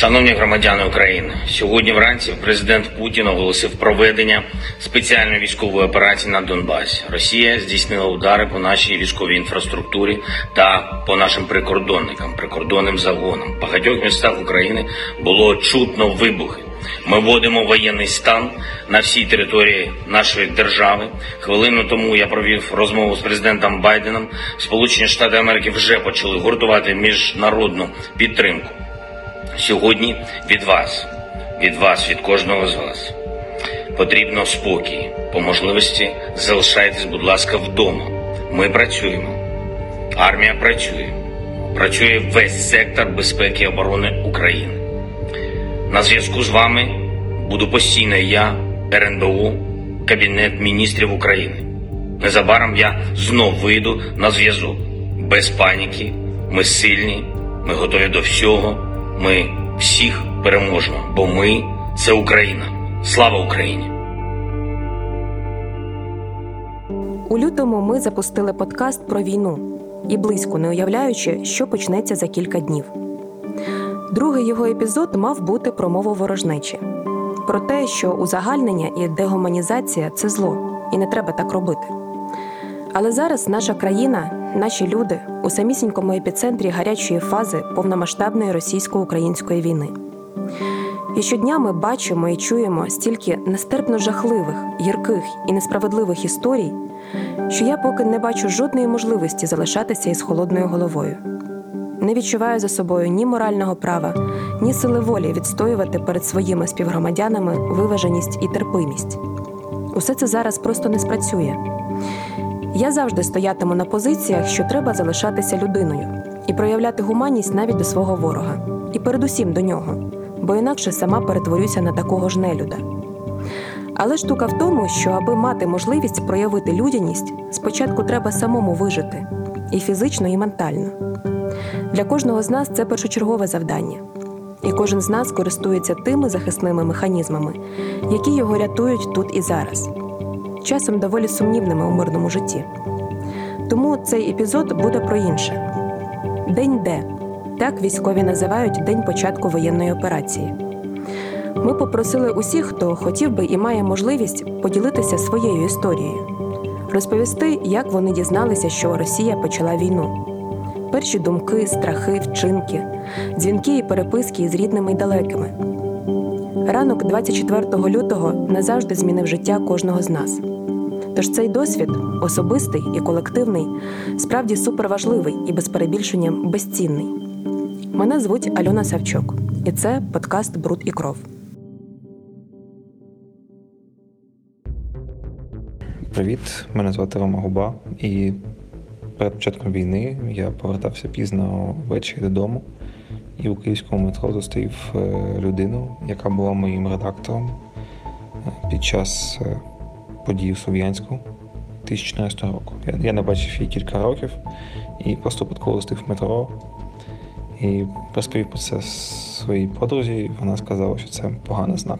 Шановні громадяни України, сьогодні вранці президент Путін оголосив проведення спеціальної військової операції на Донбасі. Росія здійснила удари по нашій військовій інфраструктурі та по нашим прикордонникам, прикордонним загонам. В багатьох містах України було чутно вибухи. Ми вводимо воєнний стан на всій території нашої держави. Хвилину тому я провів розмову з президентом Байденом. Сполучені Штати Америки вже почали гуртувати міжнародну підтримку. Сьогодні від вас, від вас, від кожного з вас потрібно спокій. По можливості залишайтесь, будь ласка, вдома. Ми працюємо. Армія працює. Працює весь сектор безпеки і оборони України. На зв'язку з вами буду постійно я, РНБУ, Кабінет міністрів України. Незабаром я знов вийду на зв'язок. Без паніки, ми сильні, ми готові до всього. Ми всіх переможемо, бо ми це Україна. Слава Україні! У лютому ми запустили подкаст про війну і близько не уявляючи, що почнеться за кілька днів. Другий його епізод мав бути про мову ворожнечі, про те, що узагальнення і дегуманізація це зло, і не треба так робити. Але зараз наша країна, наші люди у самісінькому епіцентрі гарячої фази повномасштабної російсько-української війни. І щодня ми бачимо і чуємо стільки нестерпно жахливих, гірких і несправедливих історій, що я поки не бачу жодної можливості залишатися із холодною головою. Не відчуваю за собою ні морального права, ні сили волі відстоювати перед своїми співгромадянами виваженість і терпимість. Усе це зараз просто не спрацює. Я завжди стоятиму на позиціях, що треба залишатися людиною і проявляти гуманність навіть до свого ворога, і передусім до нього, бо інакше сама перетворюся на такого ж нелюда. Але штука в тому, що аби мати можливість проявити людяність, спочатку треба самому вижити і фізично, і ментально. Для кожного з нас це першочергове завдання, і кожен з нас користується тими захисними механізмами, які його рятують тут і зараз часом доволі сумнівними у мирному житті. Тому цей епізод буде про інше: День Д. Так військові називають день початку воєнної операції. Ми попросили усіх, хто хотів би і має можливість поділитися своєю історією, розповісти, як вони дізналися, що Росія почала війну. Перші думки, страхи, вчинки, дзвінки і переписки з рідними й далекими. Ранок 24 лютого назавжди змінив життя кожного з нас. Тож цей досвід, особистий і колективний, справді суперважливий і без перебільшення безцінний. Мене звуть Альона Савчук, і це подкаст Бруд і кров. Привіт, мене звати Рома Губа, і перед початком війни я повертався пізно ввечері додому і у київському метро зустрів е, людину, яка була моїм редактором е, під час е, подій у Слов'янську 2014 року. Я, не бачив її кілька років і просто випадково зустрів метро і розповів про це своїй подрузі, і вона сказала, що це поганий знак.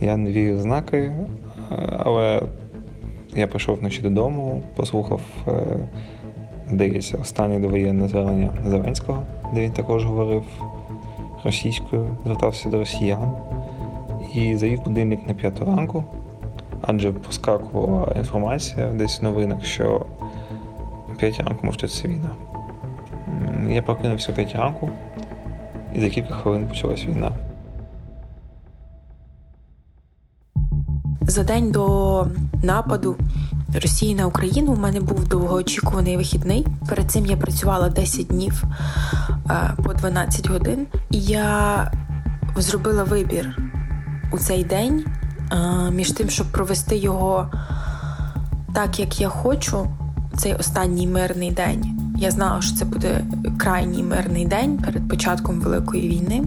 Я не вірю в знаки, але я прийшов вночі додому, послухав, здається, останнє довоєнне звернення Зеленського, де він також говорив російською, звертався до росіян і завів будильник на п'яту ранку адже проскакувала інформація десь в новинах, що 5 ранку може це війна. Я прокинувся 5 ранку, і за кілька хвилин почалась війна. За день до нападу Росії на Україну у мене був довгоочікуваний вихідний. Перед цим я працювала 10 днів е, по 12 годин, і я зробила вибір у цей день між тим, щоб провести його так, як я хочу, цей останній мирний день. Я знала, що це буде крайній мирний день перед початком Великої війни.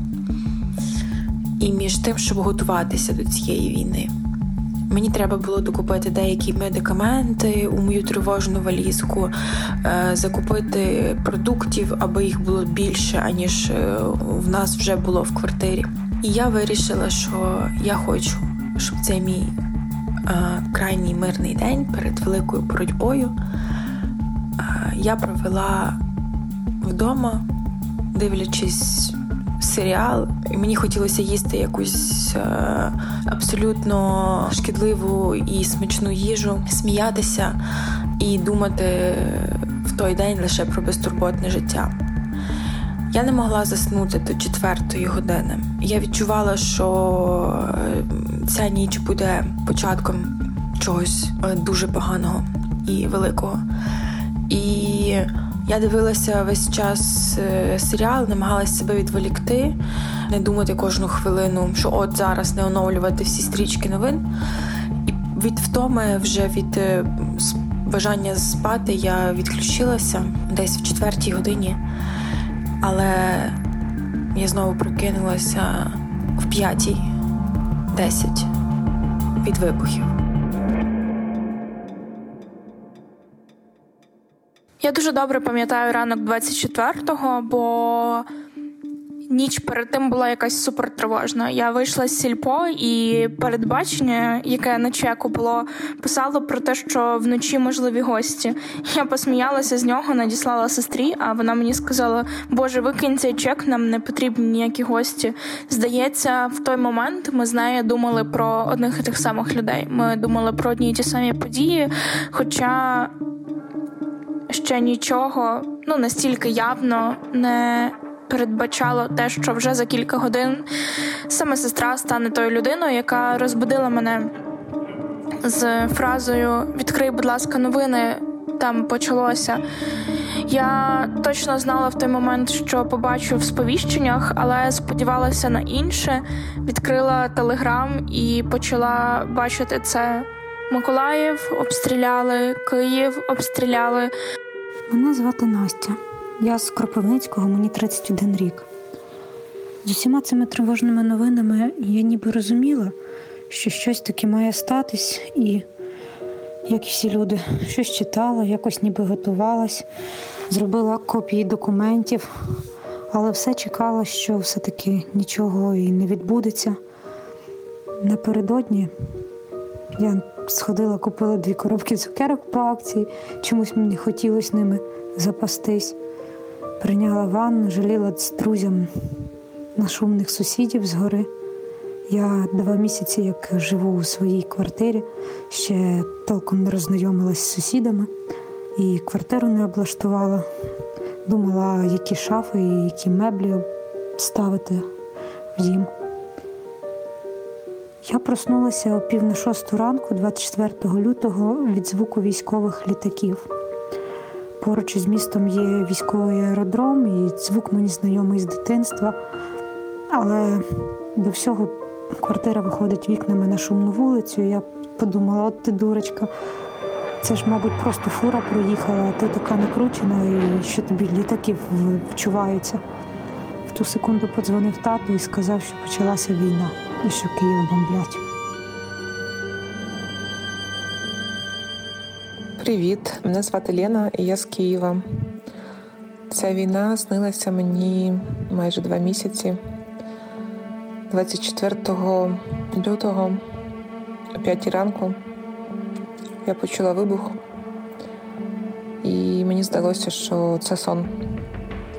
І між тим, щоб готуватися до цієї війни. Мені треба було докупити деякі медикаменти у мою тривожну валізку, е, закупити продуктів, аби їх було більше, аніж е, в нас вже було в квартирі. І я вирішила, що я хочу щоб цей мій е, крайній мирний день перед великою боротьбою я провела вдома, дивлячись серіал, і мені хотілося їсти якусь е, абсолютно шкідливу і смачну їжу, сміятися і думати в той день лише про безтурботне життя. Я не могла заснути до четвертої години. Я відчувала, що е, ця ніч буде початком чогось е, дуже поганого і великого. І я дивилася весь час е, серіал, намагалася себе відволікти, не думати кожну хвилину, що от зараз не оновлювати всі стрічки новин. І від втоми вже від бажання спати я відключилася десь в четвертій годині. Але я знову прокинулася в п'ятій десять від вибухів. Я дуже добре пам'ятаю ранок 24-го, бо Ніч перед тим була якась супертривожна. Я вийшла з сільпо, і передбачення, яке на чеку було, писало про те, що вночі можливі гості. Я посміялася з нього, надіслала сестрі, а вона мені сказала: Боже, викинь цей чек, нам не потрібні ніякі гості. Здається, в той момент ми з нею думали про одних і тих самих людей. Ми думали про одні і ті самі події, хоча ще нічого ну настільки явно не передбачало те, що вже за кілька годин саме сестра стане тою людиною, яка розбудила мене з фразою Відкрий, будь ласка, новини. Там почалося. Я точно знала в той момент, що побачу в сповіщеннях, але сподівалася на інше. Відкрила телеграм і почала бачити це. Миколаїв обстріляли, Київ обстріляли. Мене звати Настя. Я з Кропивницького, мені 31 рік. З усіма цими тривожними новинами я ніби розуміла, що щось таке має статись, і, як і всі люди, щось читала, якось ніби готувалась, зробила копії документів, але все чекала, що все-таки нічого і не відбудеться. Напередодні я сходила, купила дві коробки цукерок по акції, чомусь мені хотілося ними запастись. Прийняла ванну, жаліла з друзям на шумних сусідів згори. Я два місяці, як живу у своїй квартирі, ще толком не роззнайомилась з сусідами і квартиру не облаштувала. Думала, які шафи і які меблі ставити в дім. Я проснулася о пів на шосту ранку, 24 лютого, від звуку військових літаків. Поруч із містом є військовий аеродром, і звук мені знайомий з дитинства. Але до всього квартира виходить вікнами на шумну вулицю. і Я подумала, от ти дурочка, це ж, мабуть, просто фура проїхала, а ти така накручена, і що тобі літаків вчуваються. В ту секунду подзвонив тату і сказав, що почалася війна і що Київ бомблять. Привіт, мене звати Лена, і я з Києва. Ця війна снилася мені майже два місяці. 24 лютого, о 5 ранку, я почула вибух, і мені здалося, що це сон.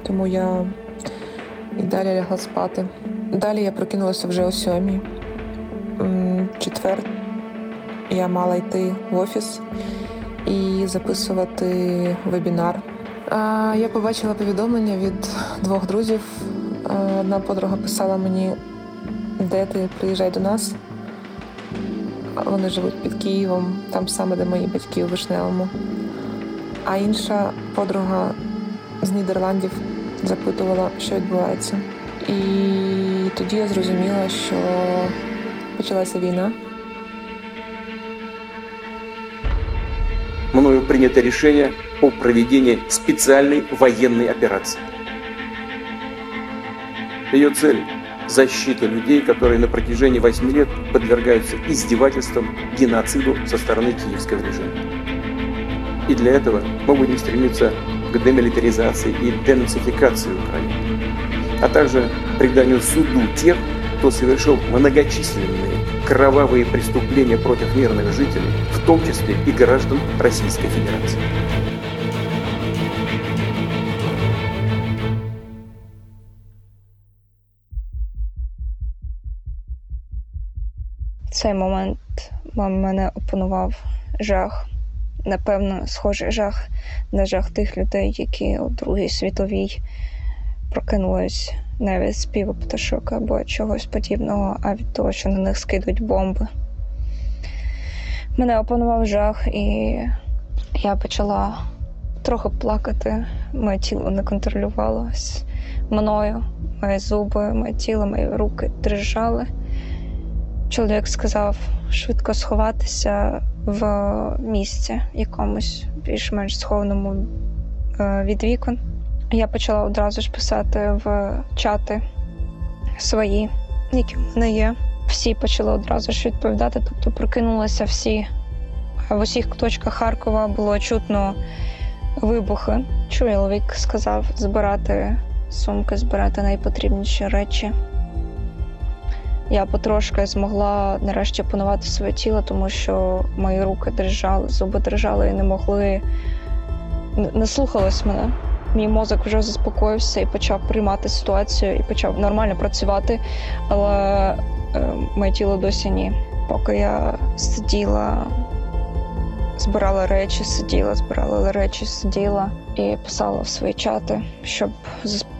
Тому я і далі лягла спати. Далі я прокинулася вже о сьомій. Четвер я мала йти в офіс і записувати вебінар. Я побачила повідомлення від двох друзів. Одна подруга писала мені, де ти приїжджай до нас. Вони живуть під Києвом, там саме, де мої батьки у Вишневому. А інша подруга з Нідерландів запитувала, що відбувається. І тоді я зрозуміла, що почалася війна. мною принято решение о проведении специальной военной операции. Ее цель – защита людей, которые на протяжении восьми лет подвергаются издевательствам, геноциду со стороны киевского режима. И для этого мы будем стремиться к демилитаризации и денацификации Украины, а также приданию суду тех, кто совершил многочисленные кровавые преступления против мирных жителей, в том числе и граждан Российской Федерации. В цей момент мене опанував жах, напевно, схожий жах на жах тих людей, які у Другій світовій прокинулись не від співу пташок або чогось подібного, а від того, що на них скидуть бомби. Мене опанував жах, і я почала трохи плакати. Моє тіло не контролювалось мною, мої зуби, моє тіло, мої руки дрижали. Чоловік сказав швидко сховатися в місці якомусь більш-менш схованому е, від вікон. Я почала одразу ж писати в чати свої, які в мене є. Всі почали одразу ж відповідати, тобто прокинулися всі. В усіх куточках Харкова було чутно вибухи. Чоловік сказав збирати сумки, збирати найпотрібніші речі. Я потрошки змогла нарешті опанувати своє тіло, тому що мої руки дрижали, зуби дрижали і не могли не слухались мене. Мій мозок вже заспокоївся і почав приймати ситуацію і почав нормально працювати, але е, моє тіло досі ні. Поки я сиділа, збирала речі, сиділа, збирала речі, сиділа і писала в свої чати, щоб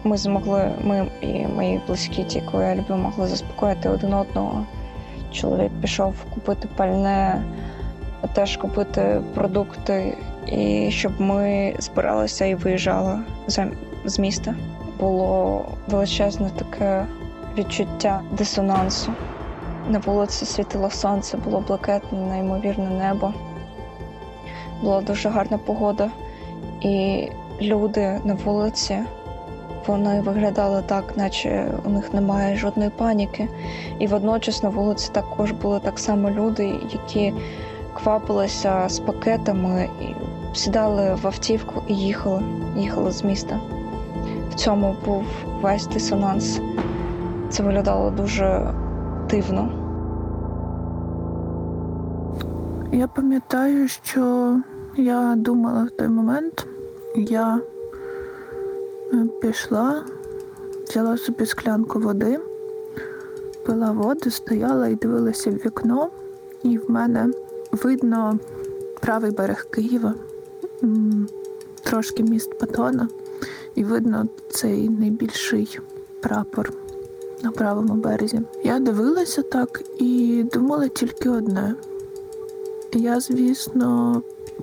ми змогли, ми і мої близькі, ті, кого я люблю, могли заспокоїти один одного. Чоловік пішов купити пальне, теж купити продукти, і щоб ми збиралися і виїжджали з міста. Було величезне таке відчуття дисонансу. На вулиці світило сонце, було блакитне, неймовірне небо. Була дуже гарна погода, і люди на вулиці вони виглядали так, наче у них немає жодної паніки. І водночас на вулиці також були так само люди, які квапилися з пакетами, сідали в автівку і їхали, їхали з міста. В цьому був весь дисонанс. Це виглядало дуже дивно. Я пам'ятаю, що я думала в той момент, я е, пішла, взяла собі склянку води, пила воду, стояла і дивилася в вікно, і в мене видно правий берег Києва, трошки міст Патона, і видно цей найбільший прапор на правому березі. Я дивилася так і думала тільки одне. Я, звісно,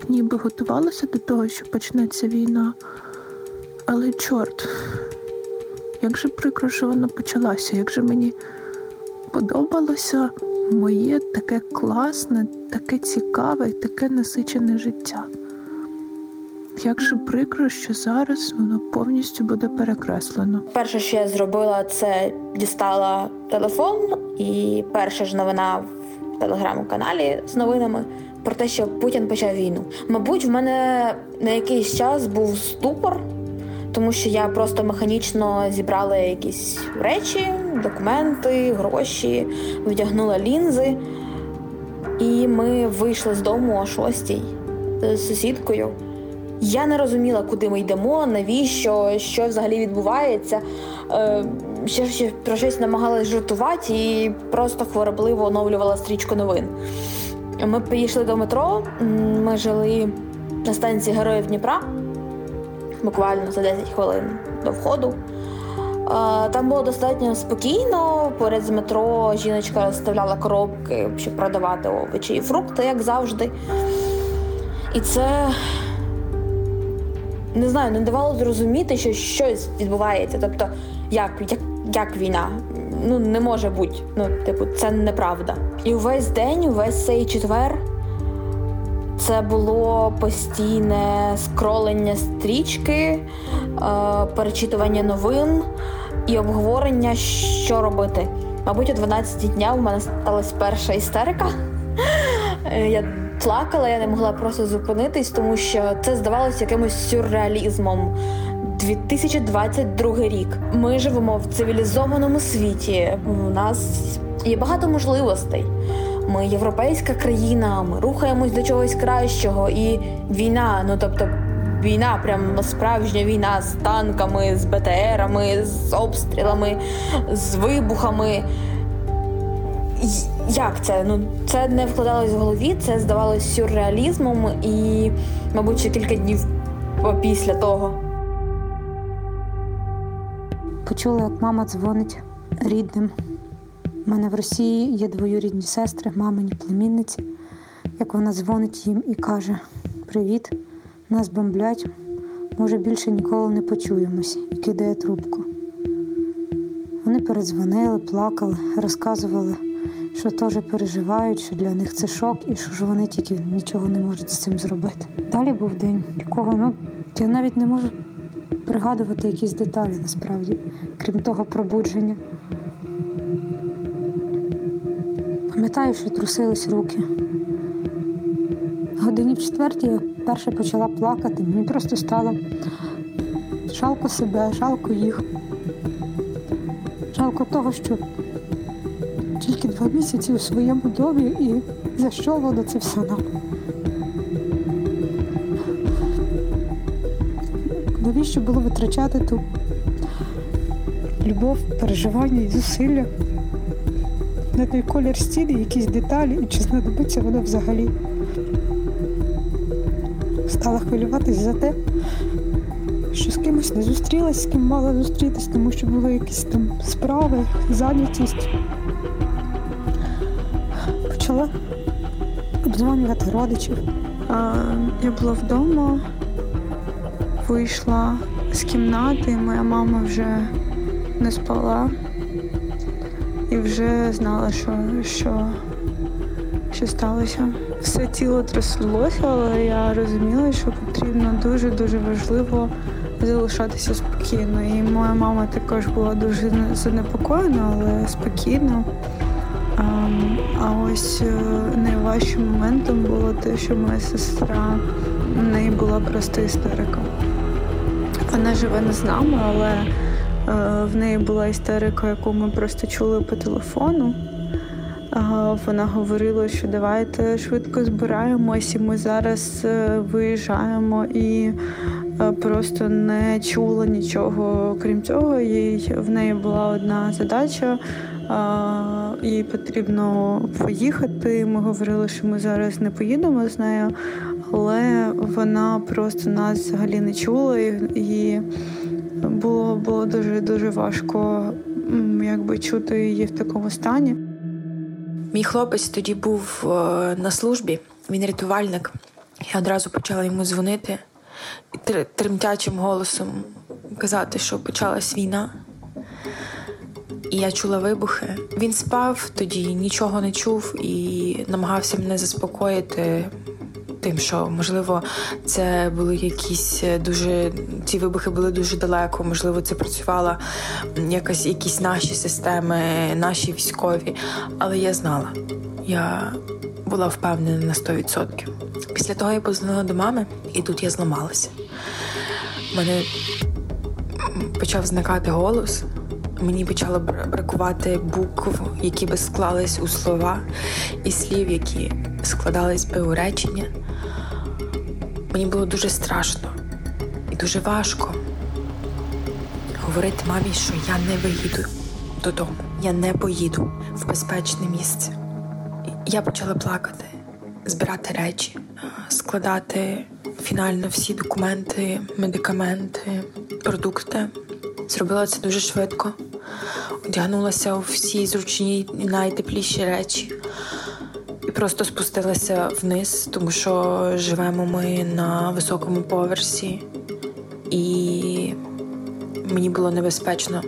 ніби готувалася до того, що почнеться війна, але чорт, як же прикро, що вона почалася, як же мені подобалося моє таке класне, таке цікаве таке насичене життя. Як же прикро, що зараз воно повністю буде перекреслено. Перше, що я зробила, це дістала телефон, і перша ж новина в телеграм-каналі з новинами про те, що Путін почав війну. Мабуть, в мене на якийсь час був ступор, тому що я просто механічно зібрала якісь речі, документи, гроші, вдягнула лінзи, і ми вийшли з дому о шостій з сусідкою. Я не розуміла, куди ми йдемо, навіщо, що взагалі відбувається. Е, ще, ще про щось намагалась жартувати і просто хворобливо оновлювала стрічку новин. Ми підійшли до метро, ми жили на станції Героїв Дніпра, буквально за 10 хвилин до входу. Там було достатньо спокійно. Поряд з метро жіночка розставляла коробки, щоб продавати овочі і фрукти, як завжди. І це не знаю, не давало зрозуміти, що щось відбувається. Тобто, як як, як війна? Ну, не може бути. Ну, типу, це неправда. І увесь день, увесь цей четвер, це було постійне скролення стрічки, е, перечитування новин і обговорення, що робити. Мабуть, о 12 дня в мене сталася перша істерика. Е, я плакала, я не могла просто зупинитись, тому що це здавалося якимось сюрреалізмом. 2022 рік. Ми живемо в цивілізованому світі. У нас є багато можливостей. Ми європейська країна, ми рухаємось до чогось кращого. І війна, ну тобто, війна, прям справжня війна з танками, з БТРами, з обстрілами, з вибухами. Як це? Ну це не вкладалось в голові, це здавалось сюрреалізмом, і, мабуть, ще кілька днів після того. Почула, як мама дзвонить рідним. У мене в Росії є двоюрідні сестри, мамині племінниці. Як вона дзвонить їм і каже: Привіт, нас бомблять, може, більше ніколи не почуємось, і кидає трубку. Вони передзвонили, плакали, розказували, що теж переживають, що для них це шок і що ж вони тільки нічого не можуть з цим зробити. Далі був день, якого ну, я навіть не можу пригадувати якісь деталі насправді, крім того пробудження. Пам'ятаю, що трусились руки. Годині в четвертій я перше почала плакати. Мені просто стало жалко себе, жалко їх. Жалко того, що тільки два місяці у своєму домі і за що воно це все нам. Навіщо було витрачати ту любов, переживання і зусилля на той колір стіни, якісь деталі, і чи знадобиться воно взагалі? Стала хвилюватись за те, що з кимось не зустрілась, з ким мала зустрітись, тому що були якісь там справи, зайнятість. Обдзвонювати родичів. Я була вдома, вийшла з кімнати, моя мама вже не спала і вже знала, що, що, що сталося. Все тіло тряслося, але я розуміла, що потрібно дуже-дуже важливо залишатися спокійно. І моя мама також була дуже занепокоєна, але спокійна. А, ось е, найважчим моментом було те, що моя сестра в неї була просто істерика. Вона живе не з нами, але е, в неї була істерика, яку ми просто чули по телефону. Вона говорила, що давайте швидко збираємось, і ми зараз е, виїжджаємо і просто не чула нічого. Крім цього, їй в неї була одна задача. Їй потрібно поїхати. Ми говорили, що ми зараз не поїдемо з нею, але вона просто нас взагалі не чула, і було було дуже дуже важко якби чути її в такому стані. Мій хлопець тоді був е, на службі, він рятувальник. Я одразу почала йому дзвонити тремтячим голосом казати, що почалась війна. І я чула вибухи. Він спав тоді, нічого не чув і намагався мене заспокоїти. Тим, що можливо це були якісь дуже ці вибухи були дуже далеко. Можливо, це працювала якась якісь наші системи, наші військові. Але я знала, я була впевнена на 100%. Після того я позвонила до мами, і тут я зламалася. Мене почав зникати голос. Мені почало бракувати букв, які би склались у слова, і слів, які складались би у речення. Мені було дуже страшно і дуже важко говорити мамі, що я не виїду додому, я не поїду в безпечне місце. Я почала плакати, збирати речі, складати фінально всі документи, медикаменти, продукти. Зробила це дуже швидко, одягнулася у всі зручні і найтепліші речі і просто спустилася вниз, тому що живемо ми на високому поверсі, і мені було небезпечно.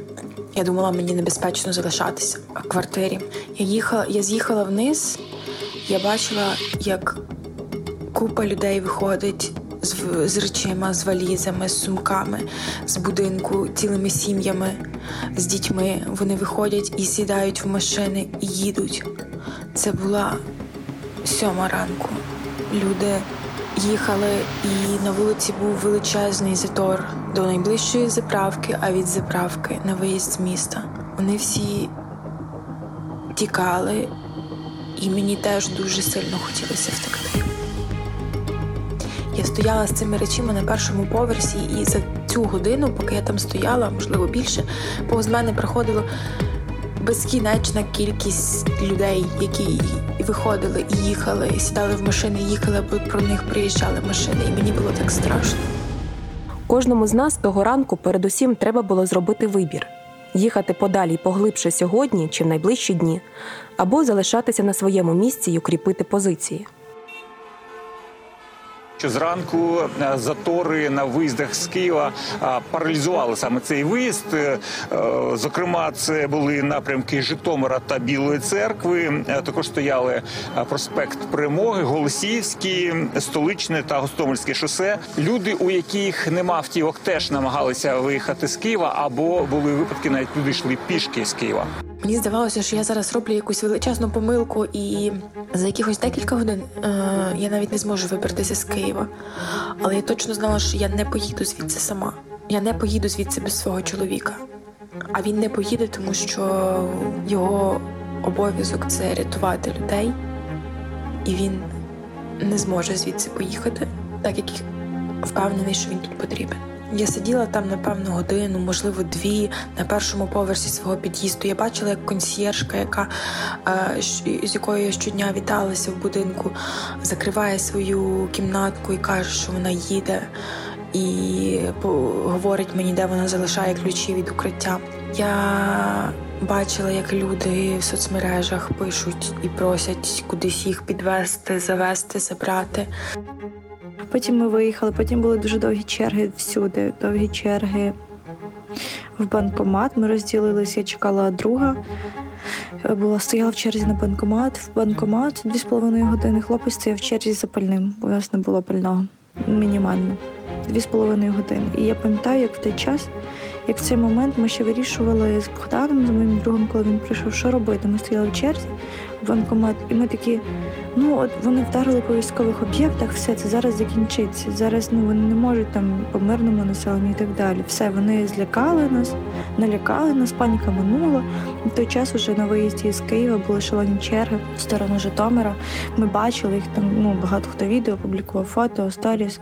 Я думала, мені небезпечно залишатися в квартирі. Я їхала, я з'їхала вниз, я бачила, як купа людей виходить з, з речима, з валізами, з сумками, з будинку, цілими сім'ями, з дітьми. Вони виходять і сідають в машини і їдуть. Це була сьома ранку. Люди їхали, і на вулиці був величезний затор до найближчої заправки, а від заправки на виїзд з міста. Вони всі тікали, і мені теж дуже сильно хотілося втекти. Я стояла з цими речима на першому поверсі, і за цю годину, поки я там стояла, можливо більше, повз мене проходило безкінечна кількість людей, які виходили і їхали, і сідали в машини, їхали, бо про них приїжджали машини, і мені було так страшно. Кожному з нас того ранку передусім треба було зробити вибір їхати подалі поглибше сьогодні чи в найближчі дні, або залишатися на своєму місці й укріпити позиції. Що зранку е, затори на виїздах з Києва е, паралізували саме цей виїзд. Е, Зокрема, це були напрямки Житомира та Білої церкви. Також стояли проспект Перемоги, Голосіївський, столичне та Гостомельське шосе. Люди, у яких нема автівок, теж намагалися виїхати з Києва, або були випадки, навіть люди йшли пішки з Києва. Мені здавалося, що я зараз роблю якусь величезну помилку, і за якихось декілька годин е, я навіть не зможу вибратися з Києва. Але я точно знала, що я не поїду звідси сама. Я не поїду звідси без свого чоловіка. А він не поїде, тому що його обов'язок це рятувати людей, і він не зможе звідси поїхати, так як впевнений, що він тут потрібен. Я сиділа там напевно годину, можливо, дві на першому поверсі свого під'їзду. Я бачила, як консьєржка, яка е, з якою я щодня віталася в будинку, закриває свою кімнатку і каже, що вона їде, і говорить мені, де вона залишає ключі від укриття. Я бачила, як люди в соцмережах пишуть і просять кудись їх підвести, завести, забрати. Потім ми виїхали, потім були дуже довгі черги всюди, довгі черги в банкомат. Ми розділилися, я чекала друга. Була стояла в черзі на банкомат, в банкомат дві з половиною години. Хлопець стояв в черзі за пальним, у нас не було пального. Мінімально. Дві з половиною години. І я пам'ятаю, як в той час, як в цей момент ми ще вирішували з Богданом, з моїм другом, коли він прийшов, що робити. Ми стояли в черзі в банкомат, і ми такі. Ну, от вони вдарили по військових об'єктах, все це зараз закінчиться. Зараз ну вони не можуть там по мирному населенню і так далі. Все, вони злякали нас, налякали нас, паніка минула. В той час уже на виїзді з Києва були шалені черги в сторону Житомира. Ми бачили їх там. Ну багато хто відео публікував фото, сторіс.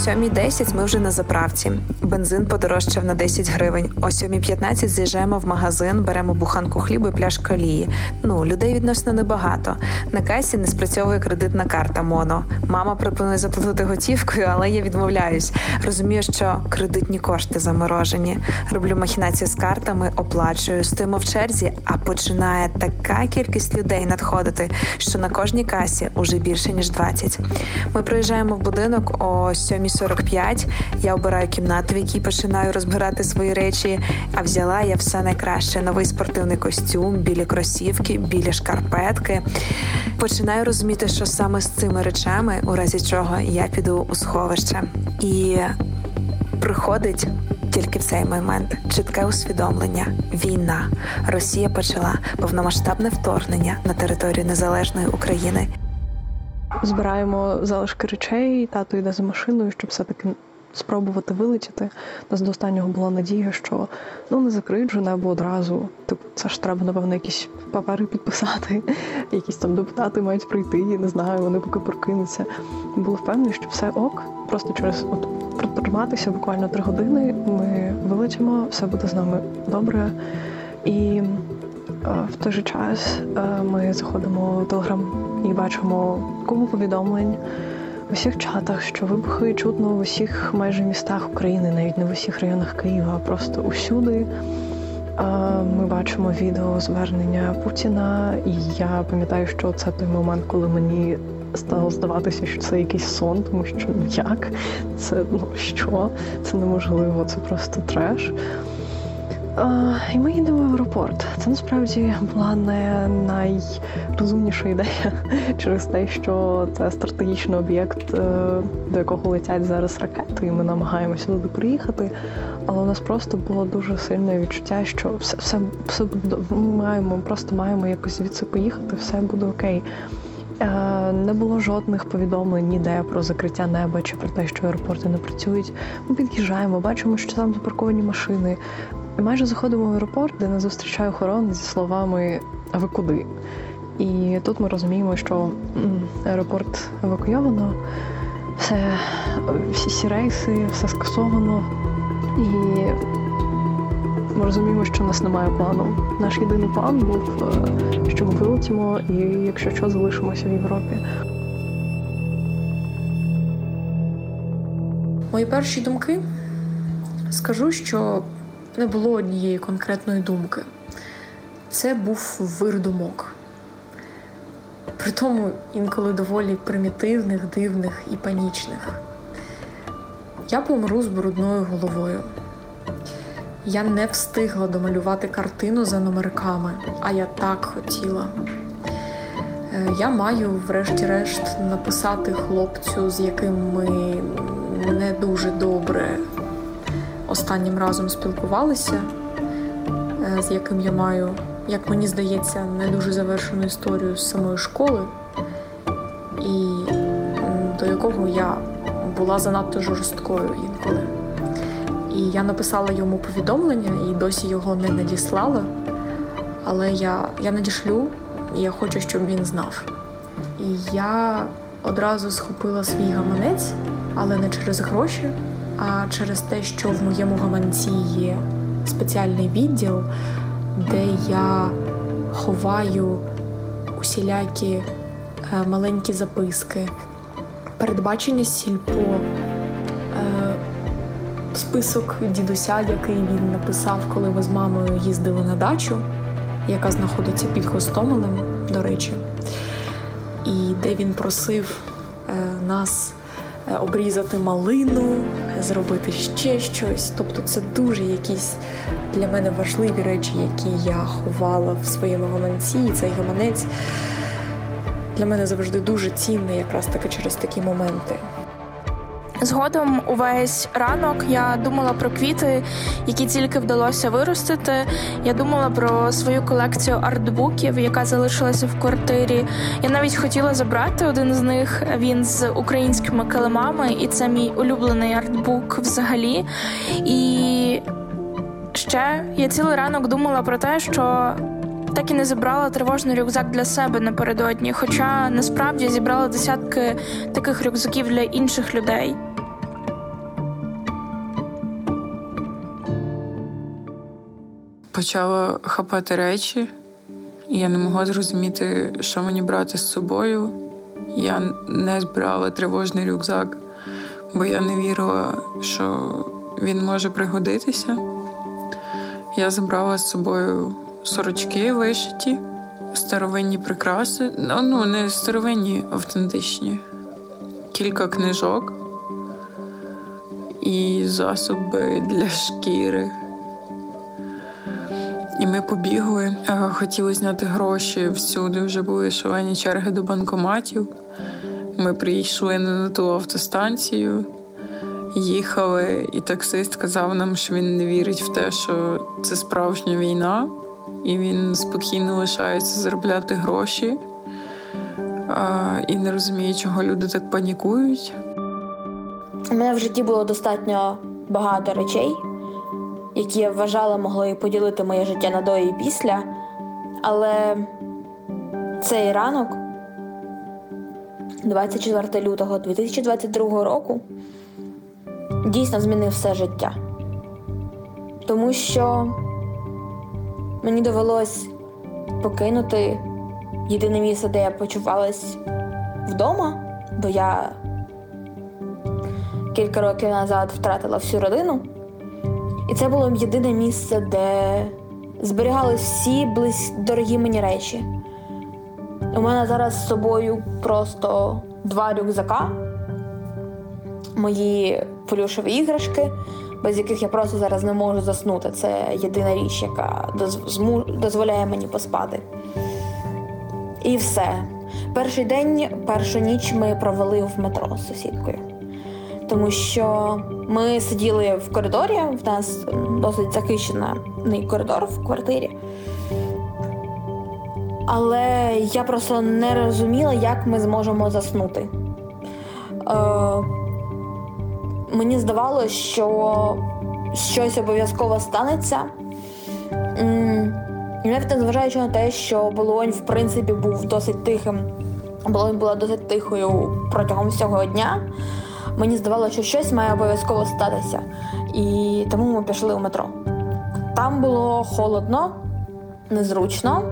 7.10 ми вже на заправці. Бензин подорожчав на 10 гривень. О 7.15 з'їжджаємо в магазин, беремо буханку хлібу і пляшку олії. Ну, людей відносно небагато. На касі не спрацьовує кредитна карта Моно. Мама пропонує заплатити готівкою, але я відмовляюсь. Розумію, що кредитні кошти заморожені. Роблю махінації з картами, оплачую, стоїмо в черзі, а починає така кількість людей надходити, що на кожній касі уже більше ніж 20. Ми приїжджаємо в будинок о 7.45. Я обираю кімнату, в якій починаю розбирати свої речі. А взяла я все найкраще: новий спортивний костюм, білі кросівки, білі шкарпетки. Починаю розуміти, що саме з цими речами, у разі чого я піду у сховище, і приходить. Тільки в цей момент чітке усвідомлення, війна. Росія почала повномасштабне вторгнення на територію незалежної України. Збираємо залишки речей, тато йде за машиною, щоб все-таки спробувати вилетіти. У нас до останнього була надія, що ну не закриють же небо одразу. Типу, це ж треба, напевно, якісь папери підписати, якісь там депутати мають прийти, не знаю, вони поки прокинуться. Було впевнені, що все ок. Просто через от протриматися буквально три години. Ми вилетимо, все буде з нами добре. І в той же час ми заходимо в телеграм і бачимо кому повідомлень в усіх чатах, що вибухи чутно в усіх майже містах України, навіть не в усіх районах Києва, а просто усюди. Ми бачимо відео звернення Путіна, і я пам'ятаю, що це той момент, коли мені стало здаватися, що це якийсь сон, тому що ну як це ну що? Це неможливо, це просто треш. І ми їдемо в аеропорт. Це насправді була не найрозумніша ідея через те, що це стратегічний об'єкт, до якого летять зараз ракети, і ми намагаємося туди приїхати. Але у нас просто було дуже сильне відчуття, що все все, все ми маємо, просто маємо якось звідси поїхати, все буде окей. Е, не було жодних повідомлень ніде про закриття неба чи про те, що аеропорти не працюють. Ми під'їжджаємо, бачимо, що там запарковані машини. Майже заходимо в аеропорт, де нас зустрічає охорона зі словами А ви куди? І тут ми розуміємо, що аеропорт евакуйовано, все, всі всі рейси, все скасовано. І ми розуміємо, що у нас немає плану. Наш єдиний план був, е, що ми вилетімо, і якщо що, залишимося в Європі. Мої перші думки скажу, що не було однієї конкретної думки. Це був вир думок. При тому інколи доволі примітивних, дивних і панічних. Я помру з брудною головою. Я не встигла домалювати картину за номерками, а я так хотіла. Е, я маю, врешті-решт, написати хлопцю, з яким ми не дуже добре останнім разом спілкувалися, е, з яким я маю, як мені здається, не дуже завершену історію з самої школи, і до якого я була занадто жорсткою інколи. І я написала йому повідомлення і досі його не надіслала. Але я я надішлю, і я хочу, щоб він знав. І я одразу схопила свій гаманець, але не через гроші, а через те, що в моєму гаманці є спеціальний відділ, де я ховаю усілякі е, маленькі записки, передбачення сільпо. Е, список дідуся, який він написав, коли ми з мамою їздили на дачу, яка знаходиться під Гостомелем, до речі, і де він просив е, нас обрізати малину, зробити ще щось. Тобто, це дуже якісь для мене важливі речі, які я ховала в своєму гаманці. І цей гаманець для мене завжди дуже цінний, якраз таки через такі моменти. Згодом увесь ранок я думала про квіти, які тільки вдалося виростити. Я думала про свою колекцію артбуків, яка залишилася в квартирі. Я навіть хотіла забрати один з них. Він з українськими килимами, і це мій улюблений артбук взагалі. І ще я цілий ранок думала про те, що так і не зібрала тривожний рюкзак для себе напередодні, хоча насправді зібрала десятки таких рюкзаків для інших людей. Почала хапати речі, і я не могла зрозуміти, що мені брати з собою. Я не збирала тривожний рюкзак, бо я не вірила, що він може пригодитися. Я забрала з собою сорочки вишиті, старовинні прикраси, ну не старовинні, автентичні, кілька книжок і засоби для шкіри. І ми побігли, хотіли зняти гроші всюди. Вже були шалені черги до банкоматів. Ми прийшли на ту автостанцію, їхали, і таксист казав нам, що він не вірить в те, що це справжня війна, і він спокійно лишається заробляти гроші і не розуміє, чого люди так панікують. У мене в житті було достатньо багато речей які я вважала могли поділити моє життя на до і після. Але цей ранок, 24 лютого 2022 року, дійсно змінив все життя. Тому що мені довелось покинути єдине місце, де я почувалась вдома, бо я кілька років назад втратила всю родину. І це було єдине місце, де зберігались всі близь дорогі мені речі. У мене зараз з собою просто два рюкзака, мої плюшеві іграшки, без яких я просто зараз не можу заснути. Це єдина річ, яка дозволяє мені поспати. І все. Перший день, першу ніч ми провели в метро з сусідкою тому що ми сиділи в коридорі, в нас досить захищений коридор в квартирі. але я просто не розуміла, як ми зможемо заснути. Е, Мені здавалося, що щось обов'язково станеться. Навіть незважаючи на те, що Болонь, в принципі, був досить тихим. Болонь була досить тихою протягом всього дня. Мені здавалося, що щось має обов'язково статися. І тому ми пішли у метро. Там було холодно, незручно.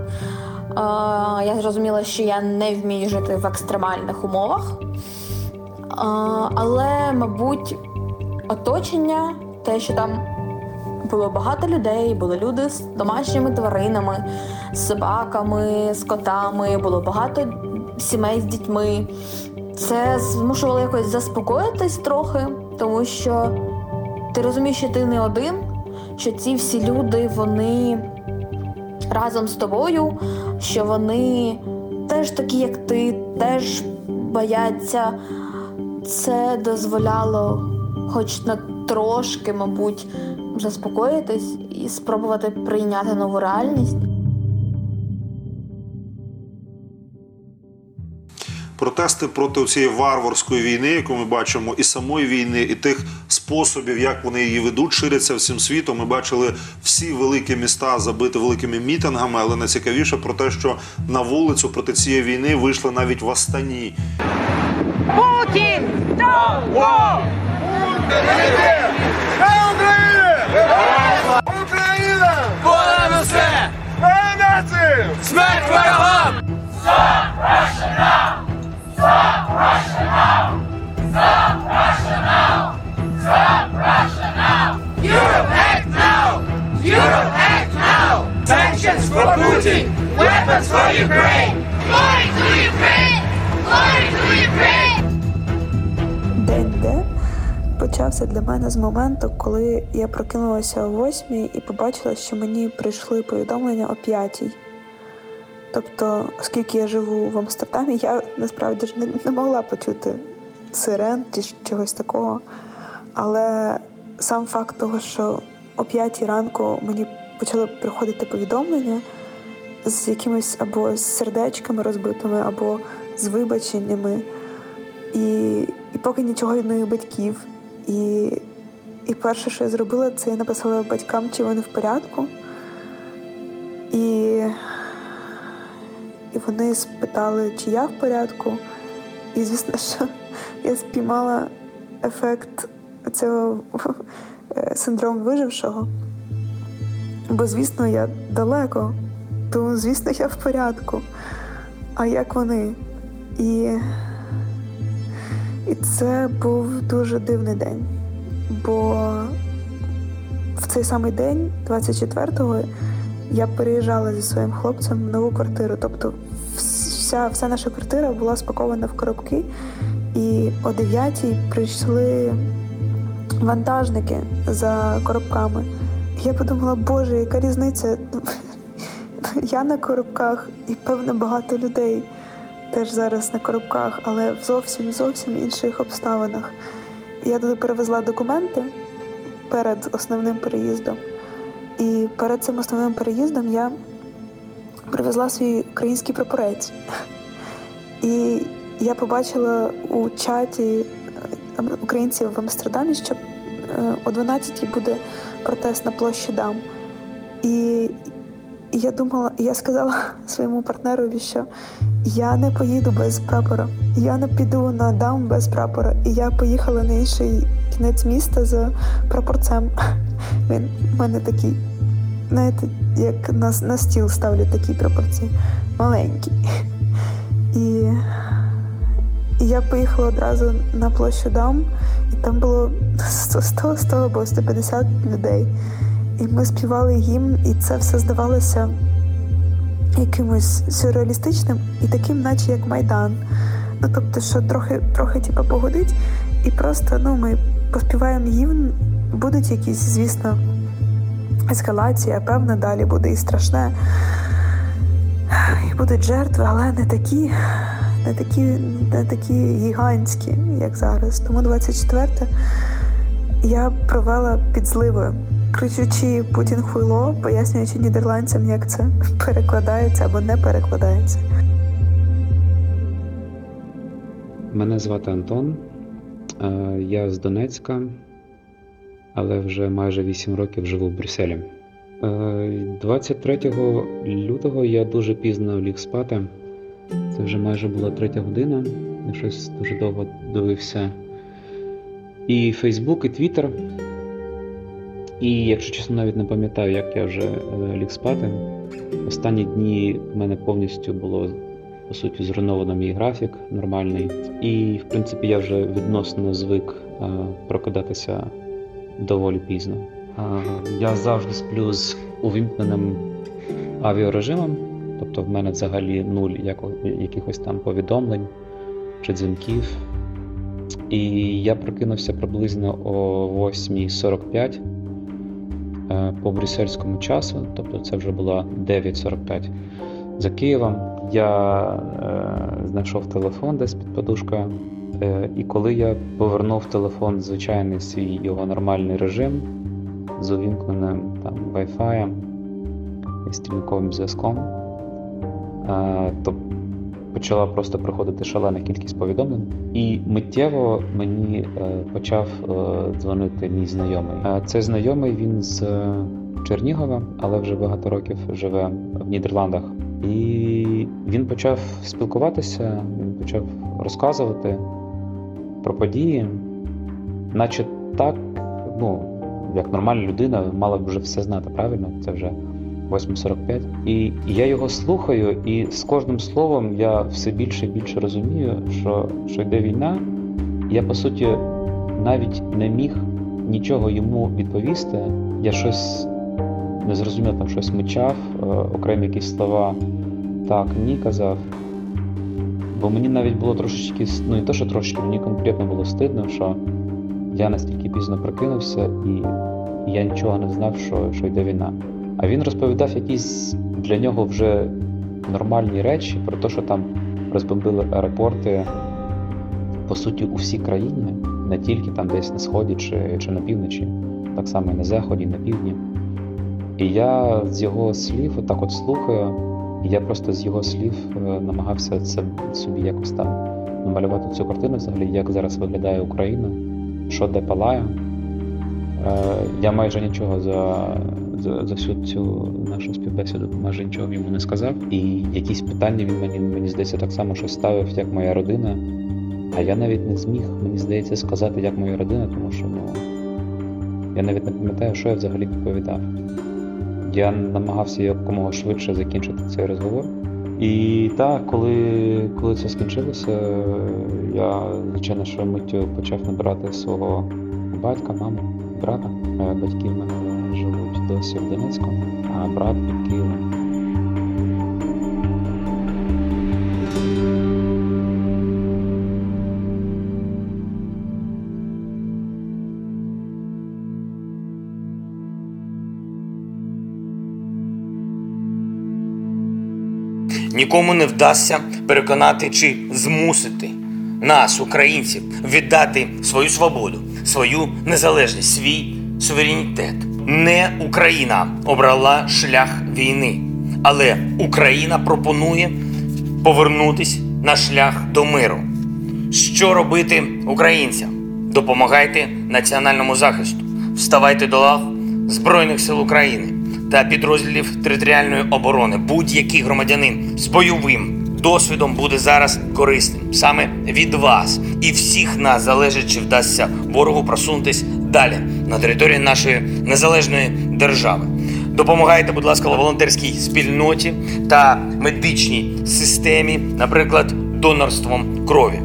Я зрозуміла, що я не вмію жити в екстремальних умовах. Але, мабуть, оточення, те, що там було багато людей, були люди з домашніми тваринами, з собаками, з котами, було багато сімей з дітьми. Це змушувало якось заспокоїтись трохи, тому що ти розумієш, що ти не один, що ці всі люди, вони разом з тобою, що вони теж такі, як ти, теж бояться. Це дозволяло, хоч на трошки, мабуть, заспокоїтись і спробувати прийняти нову реальність. Протести проти цієї варварської війни, яку ми бачимо, і самої війни, і тих способів, як вони її ведуть, ширяться всім світом. Ми бачили всі великі міста забити великими мітингами, але найцікавіше про те, що на вулицю проти цієї війни вийшли навіть в Астані. Путін! Україна! Понад усе! Смерть ворогам! Stop Russia День Д почався для мене з моменту, коли я прокинулася о восьмій і побачила, що мені прийшли повідомлення о п'ятій. Тобто, оскільки я живу в Амстердамі, я насправді ж не, не могла почути сирен чи чогось такого. Але сам факт того, що о п'ятій ранку мені почали приходити повідомлення з якимись або з сердечками розбитими, або з вибаченнями. І і поки нічого від моїх батьків. І і перше, що я зробила, це я написала батькам, чи вони в порядку. Вони спитали, чи я в порядку. І звісно, що я спіймала ефект цього синдрому вижившого. Бо, звісно, я далеко, тому, звісно, я в порядку. А як вони? І і це був дуже дивний день, бо в цей самий день, 24-го, я переїжджала зі своїм хлопцем в нову квартиру. Тобто вся вся наша квартира була спакована в коробки, і о 9-й прийшли вантажники за коробками. Я подумала, боже, яка різниця? Я на коробках і певно багато людей теж зараз на коробках, але в зовсім зовсім інших обставинах. Я туди перевезла документи перед основним переїздом. І перед цим основним переїздом я привезла свій український прапорець. І я побачила у чаті українців в Амстердамі, що о 12-й буде протест на площі Дам. І я думала, я сказала своєму партнерові, що я не поїду без прапора, я не піду на дам без прапора. І я поїхала на інший кінець міста з прапорцем. Він в мене такий, знаєте, як на, на стіл ставлять такі прапорці, маленькі. І, і я поїхала одразу на площу дам, і там було 100 100 або 150 людей. І ми співали гімн, і це все здавалося якимось сюрреалістичним і таким, наче як Майдан. Ну тобто, що трохи трохи типу, погодить, і просто ну, ми поспіваємо гімн, будуть якісь, звісно, ескалації, а певно, далі буде і страшне. І будуть жертви, але не такі, не такі, не такі гігантські, як зараз. Тому 24 я провела під зливою. кричучи Путін хуйло, пояснюючи нідерландцям, як це перекладається або не перекладається. Мене звати Антон. Е, Я з Донецька, але вже майже 8 років живу в Брюсселі. Е, 23 лютого я дуже пізно ліг спати. Це вже майже була третя година. Я щось дуже довго дивився. І Фейсбук, і Твіттер. І, якщо чесно, навіть не пам'ятаю, як я вже е, ліг спати. Останні дні в мене повністю було по суті зруйновано мій графік нормальний. І, в принципі, я вже відносно звик е, прокидатися доволі пізно. Я завжди сплю з увімкненим авіарежимом, тобто в мене взагалі нуль якихось там повідомлень чи дзвінків. І я прокинувся приблизно о 8.45 е, по брюссельському часу, тобто це вже була 9.45 за Києвом. Я е, знайшов телефон десь під подушкою, і коли я повернув телефон звичайний свій його нормальний режим з увімкненим там Wi-Fi і стрілковим зв'язком, е, то почала просто приходити шалена кількість повідомлень, і миттєво мені е, почав е, дзвонити мій знайомий. Е, Цей знайомий він з е, Чернігова, але вже багато років живе в Нідерландах. І він почав спілкуватися, він почав розказувати про події, наче так, ну, як нормальна людина, мала б вже все знати, правильно? Це вже 8.45. І я його слухаю, і з кожним словом я все більше і більше розумію, що, що йде війна. Я, по суті, навіть не міг нічого йому відповісти. Я щось не зрозумів, там щось мичав, е, окремі якісь слова так, ні казав. Бо мені навіть було трошечки, ну не то, що трошечки, мені конкретно було стидно, що я настільки пізно прокинувся і я нічого не знав, що, що йде війна. А він розповідав якісь для нього вже нормальні речі про те, що там розбомбили аеропорти по суті у всій країні, не тільки там десь на сході чи, чи на півночі, так само і на заході, і на півдні. І я з його слів отак от слухаю, і я просто з його слів е, намагався це собі якось там намалювати цю картину взагалі, як зараз виглядає Україна, що де палає. Е, Я майже нічого за, за, за всю цю нашу співбесіду майже нічого йому не сказав. І якісь питання він мені, мені здається, так само щось ставив, як моя родина. А я навіть не зміг, мені здається, сказати, як моя родина, тому що ну, я навіть не пам'ятаю, що я взагалі відповідав. Я намагався якомога швидше закінчити цей розговор. І так, коли, коли це скінчилося, я, звичайно, що миттю почав набирати свого батька, маму, брата. Е, Батьки в мене живуть досі в Донецьку, а брат під Києвом. Нікому не вдасться переконати чи змусити нас, українців, віддати свою свободу, свою незалежність, свій суверенітет. Не Україна обрала шлях війни, але Україна пропонує повернутись на шлях до миру. Що робити українцям? Допомагайте національному захисту, вставайте до лав Збройних сил України та підрозділів територіальної оборони. Будь-який громадянин з бойовим досвідом буде зараз корисним саме від вас і всіх нас залежить, чи вдасться ворогу просунутись далі на території нашої незалежної держави. Допомагайте, будь ласка, волонтерській спільноті та медичній системі, наприклад, донорством крові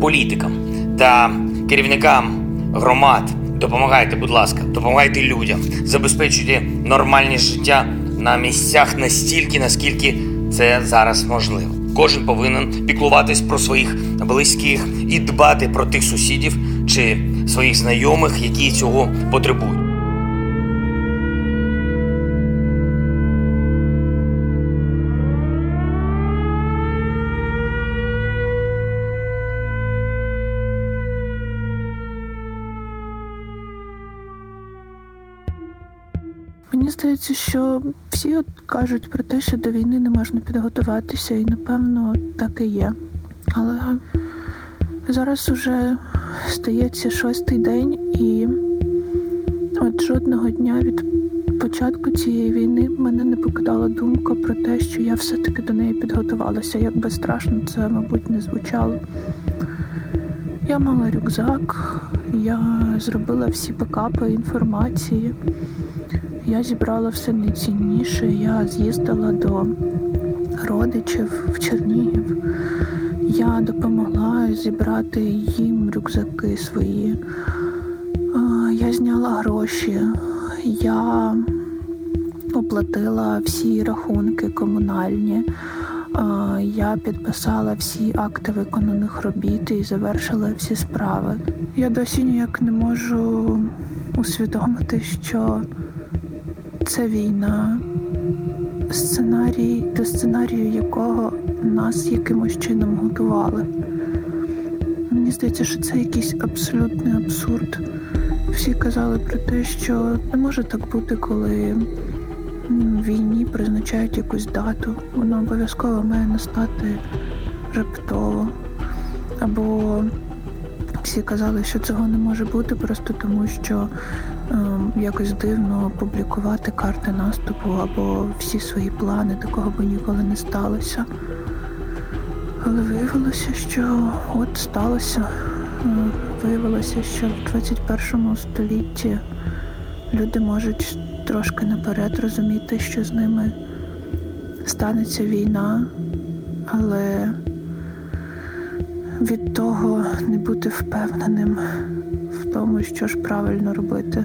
політикам та керівникам громад. Допомагайте, будь ласка, допомагайте людям, забезпечуйте нормальне життя на місцях настільки, наскільки це зараз можливо. Кожен повинен піклуватись про своїх близьких і дбати про тих сусідів чи своїх знайомих, які цього потребують. Мені здається, що всі от кажуть про те, що до війни не можна підготуватися, і напевно так і є. Але зараз уже стається шостий день, і от жодного дня від початку цієї війни мене не покидала думка про те, що я все-таки до неї підготувалася. Як би страшно це, мабуть, не звучало. Я мала рюкзак, я зробила всі бекапи інформації. Я зібрала все найцінніше. Я з'їздила до родичів в Чернігів. Я допомогла зібрати їм рюкзаки свої. Я зняла гроші. Я оплатила всі рахунки комунальні. Я підписала всі акти виконаних робіт і завершила всі справи. Я досі ніяк не можу усвідомити, що це війна, сценарій, до сценарію якого нас якимось чином готували. Мені здається, що це якийсь абсолютний абсурд. Всі казали про те, що не може так бути, коли війні призначають якусь дату. Вона обов'язково має настати раптово. Або всі казали, що цього не може бути, просто тому що якось дивно публікувати карти наступу або всі свої плани, такого би ніколи не сталося. Але виявилося, що от сталося. Е, виявилося, що в 21 столітті люди можуть трошки наперед розуміти, що з ними станеться війна, але від того не бути впевненим в тому, що ж правильно робити.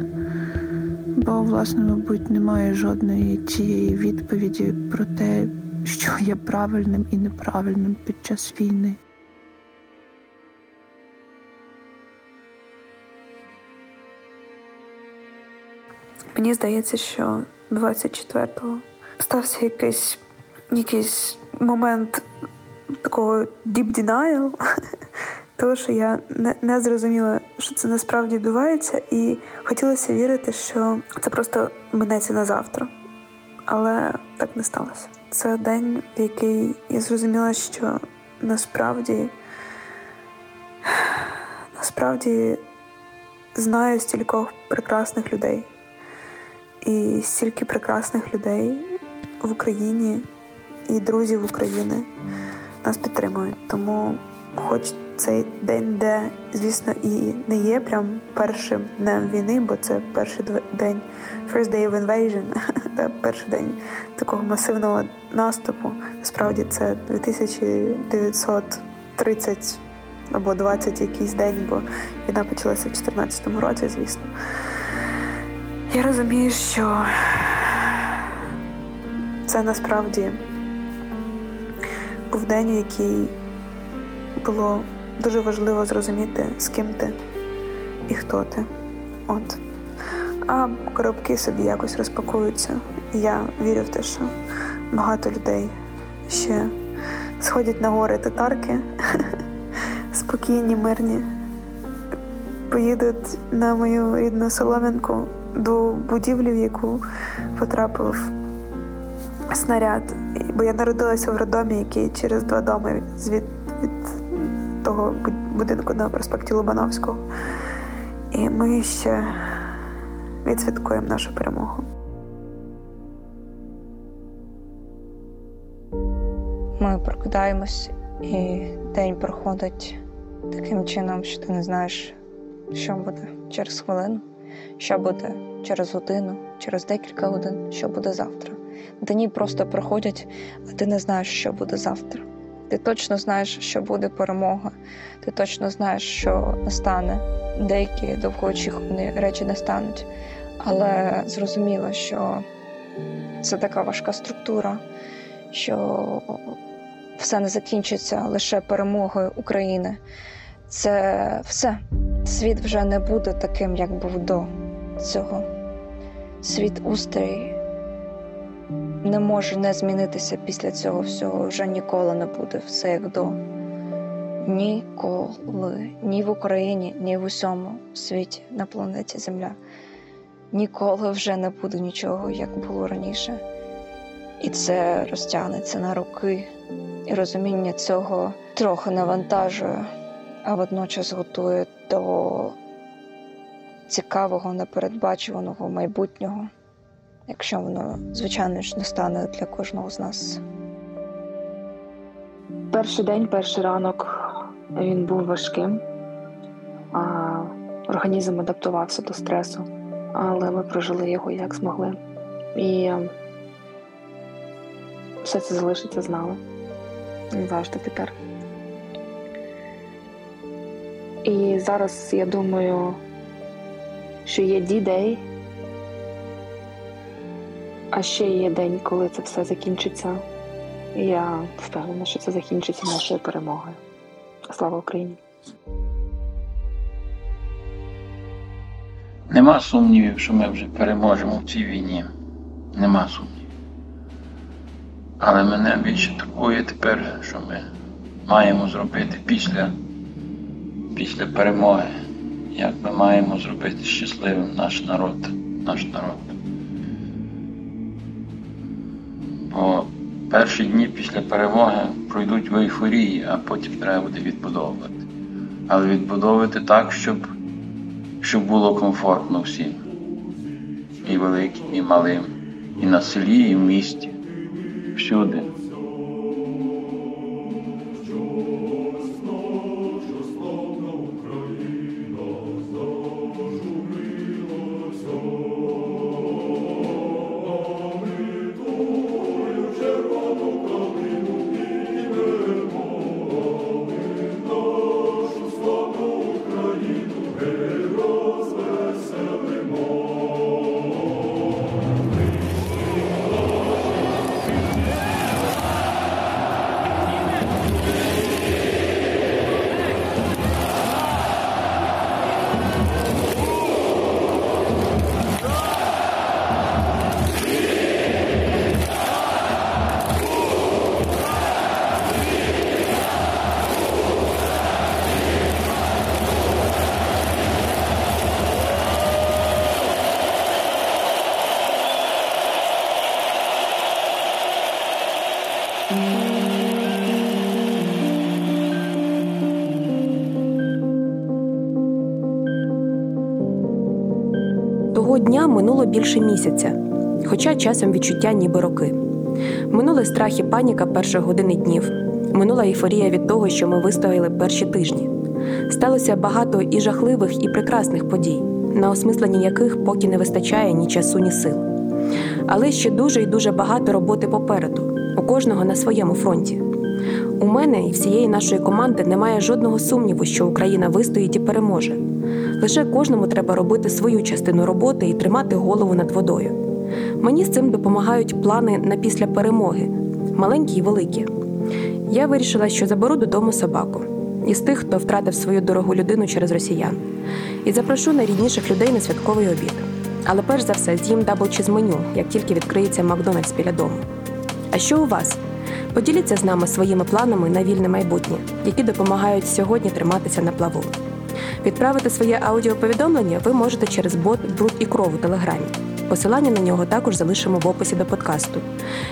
Бо, власне, мабуть, немає жодної цієї відповіді про те, що є правильним і неправильним під час війни. Мені здається, що 24-го стався якийсь якийсь момент такого deep denial, того, що я не, не зрозуміла, що це насправді відбувається, і хотілося вірити, що це просто минеться на завтра. Але так не сталося. Це день, в який я зрозуміла, що насправді насправді знаю стількох прекрасних людей. І стільки прекрасних людей в Україні і друзів України нас підтримують. Тому, хоч цей день, де, звісно, і не є прям першим днем війни, бо це перший день first day of invasion, перший день такого масивного наступу. Насправді це 2930 або 20 якийсь день, бо війна почалася в 2014 році, звісно. Я розумію, що це насправді був день, який було дуже важливо зрозуміти, з ким ти і хто ти. От. А коробки собі якось розпакуються. Я вірю в те, що багато людей ще сходять на гори татарки, спокійні, мирні, поїдуть на мою рідну солом'янку до будівлі, в яку потрапив снаряд. Бо я народилася в роддомі, який через два доми від, від того будинку на проспекті Лобановського. І ми ще відсвяткуємо нашу перемогу. Ми прокидаємось, і день проходить таким чином, що ти не знаєш, що буде через хвилину що буде через годину, через декілька годин, що буде завтра. Дні просто проходять, а ти не знаєш, що буде завтра. Ти точно знаєш, що буде перемога, ти точно знаєш, що настане. Деякі довгоочікувані речі не стануть. Але зрозуміло, що це така важка структура, що все не закінчиться лише перемогою України. Це все. Світ вже не буде таким, як був до цього. Світ устрій не може не змінитися після цього всього. Вже ніколи не буде все як до. Ніколи. Ні в Україні, ні в усьому світі на планеті Земля. ніколи вже не буде нічого, як було раніше. І це розтягнеться на роки, і розуміння цього трохи навантажує, а водночас готує до цікавого, непередбачуваного майбутнього, якщо воно, звичайно ж, не стане для кожного з нас. Перший день, перший ранок він був важким. А, Організм адаптувався до стресу, але ми прожили його як змогли. І все це залишиться з нами. Завжди тепер. І зараз я думаю, що є D-Day, а ще є день, коли це все закінчиться. І я впевнена, що це закінчиться нашою перемогою. Слава Україні! Нема сумнівів, що ми вже переможемо в цій війні. Нема сумнівів. Але мене більше турбує тепер, що ми маємо зробити після, після перемоги. Як ми маємо зробити щасливим наш народ, наш народ. Бо перші дні після перемоги пройдуть в ейфорії, а потім треба буде відбудовувати. Але відбудовувати так, щоб, щоб було комфортно всім. І великим, і малим, і на селі, і в місті, всюди. Дня минуло більше місяця, хоча часом відчуття ніби роки. Минули страх і паніка перших години днів, минула ейфорія від того, що ми вистояли перші тижні. Сталося багато і жахливих, і прекрасних подій, на осмислення яких поки не вистачає ні часу, ні сил. Але ще дуже і дуже багато роботи попереду, у кожного на своєму фронті. У мене і всієї нашої команди немає жодного сумніву, що Україна вистоїть і переможе. Лише кожному треба робити свою частину роботи і тримати голову над водою. Мені з цим допомагають плани на після перемоги, маленькі і великі. Я вирішила, що заберу додому собаку із тих, хто втратив свою дорогу людину через росіян, і запрошу найрідніших людей на святковий обід. Але перш за все з'їм даблчіз меню, як тільки відкриється Макдональдс біля дому. А що у вас? Поділіться з нами своїми планами на вільне майбутнє, які допомагають сьогодні триматися на плаву. Відправити своє аудіоповідомлення ви можете через бот Бруд і кров у телеграмі. Посилання на нього також залишимо в описі до подкасту.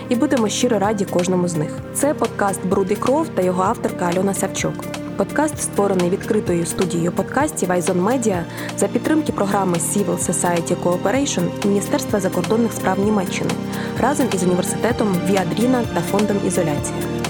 І будемо щиро раді кожному з них. Це подкаст Бруд і кров та його авторка Альона Савчук. Подкаст створений відкритою студією подкастів Айзон Медіа за підтримки програми Civil Society Cooperation Міністерства закордонних справ Німеччини разом із університетом Віадріна та фондом Ізоляція.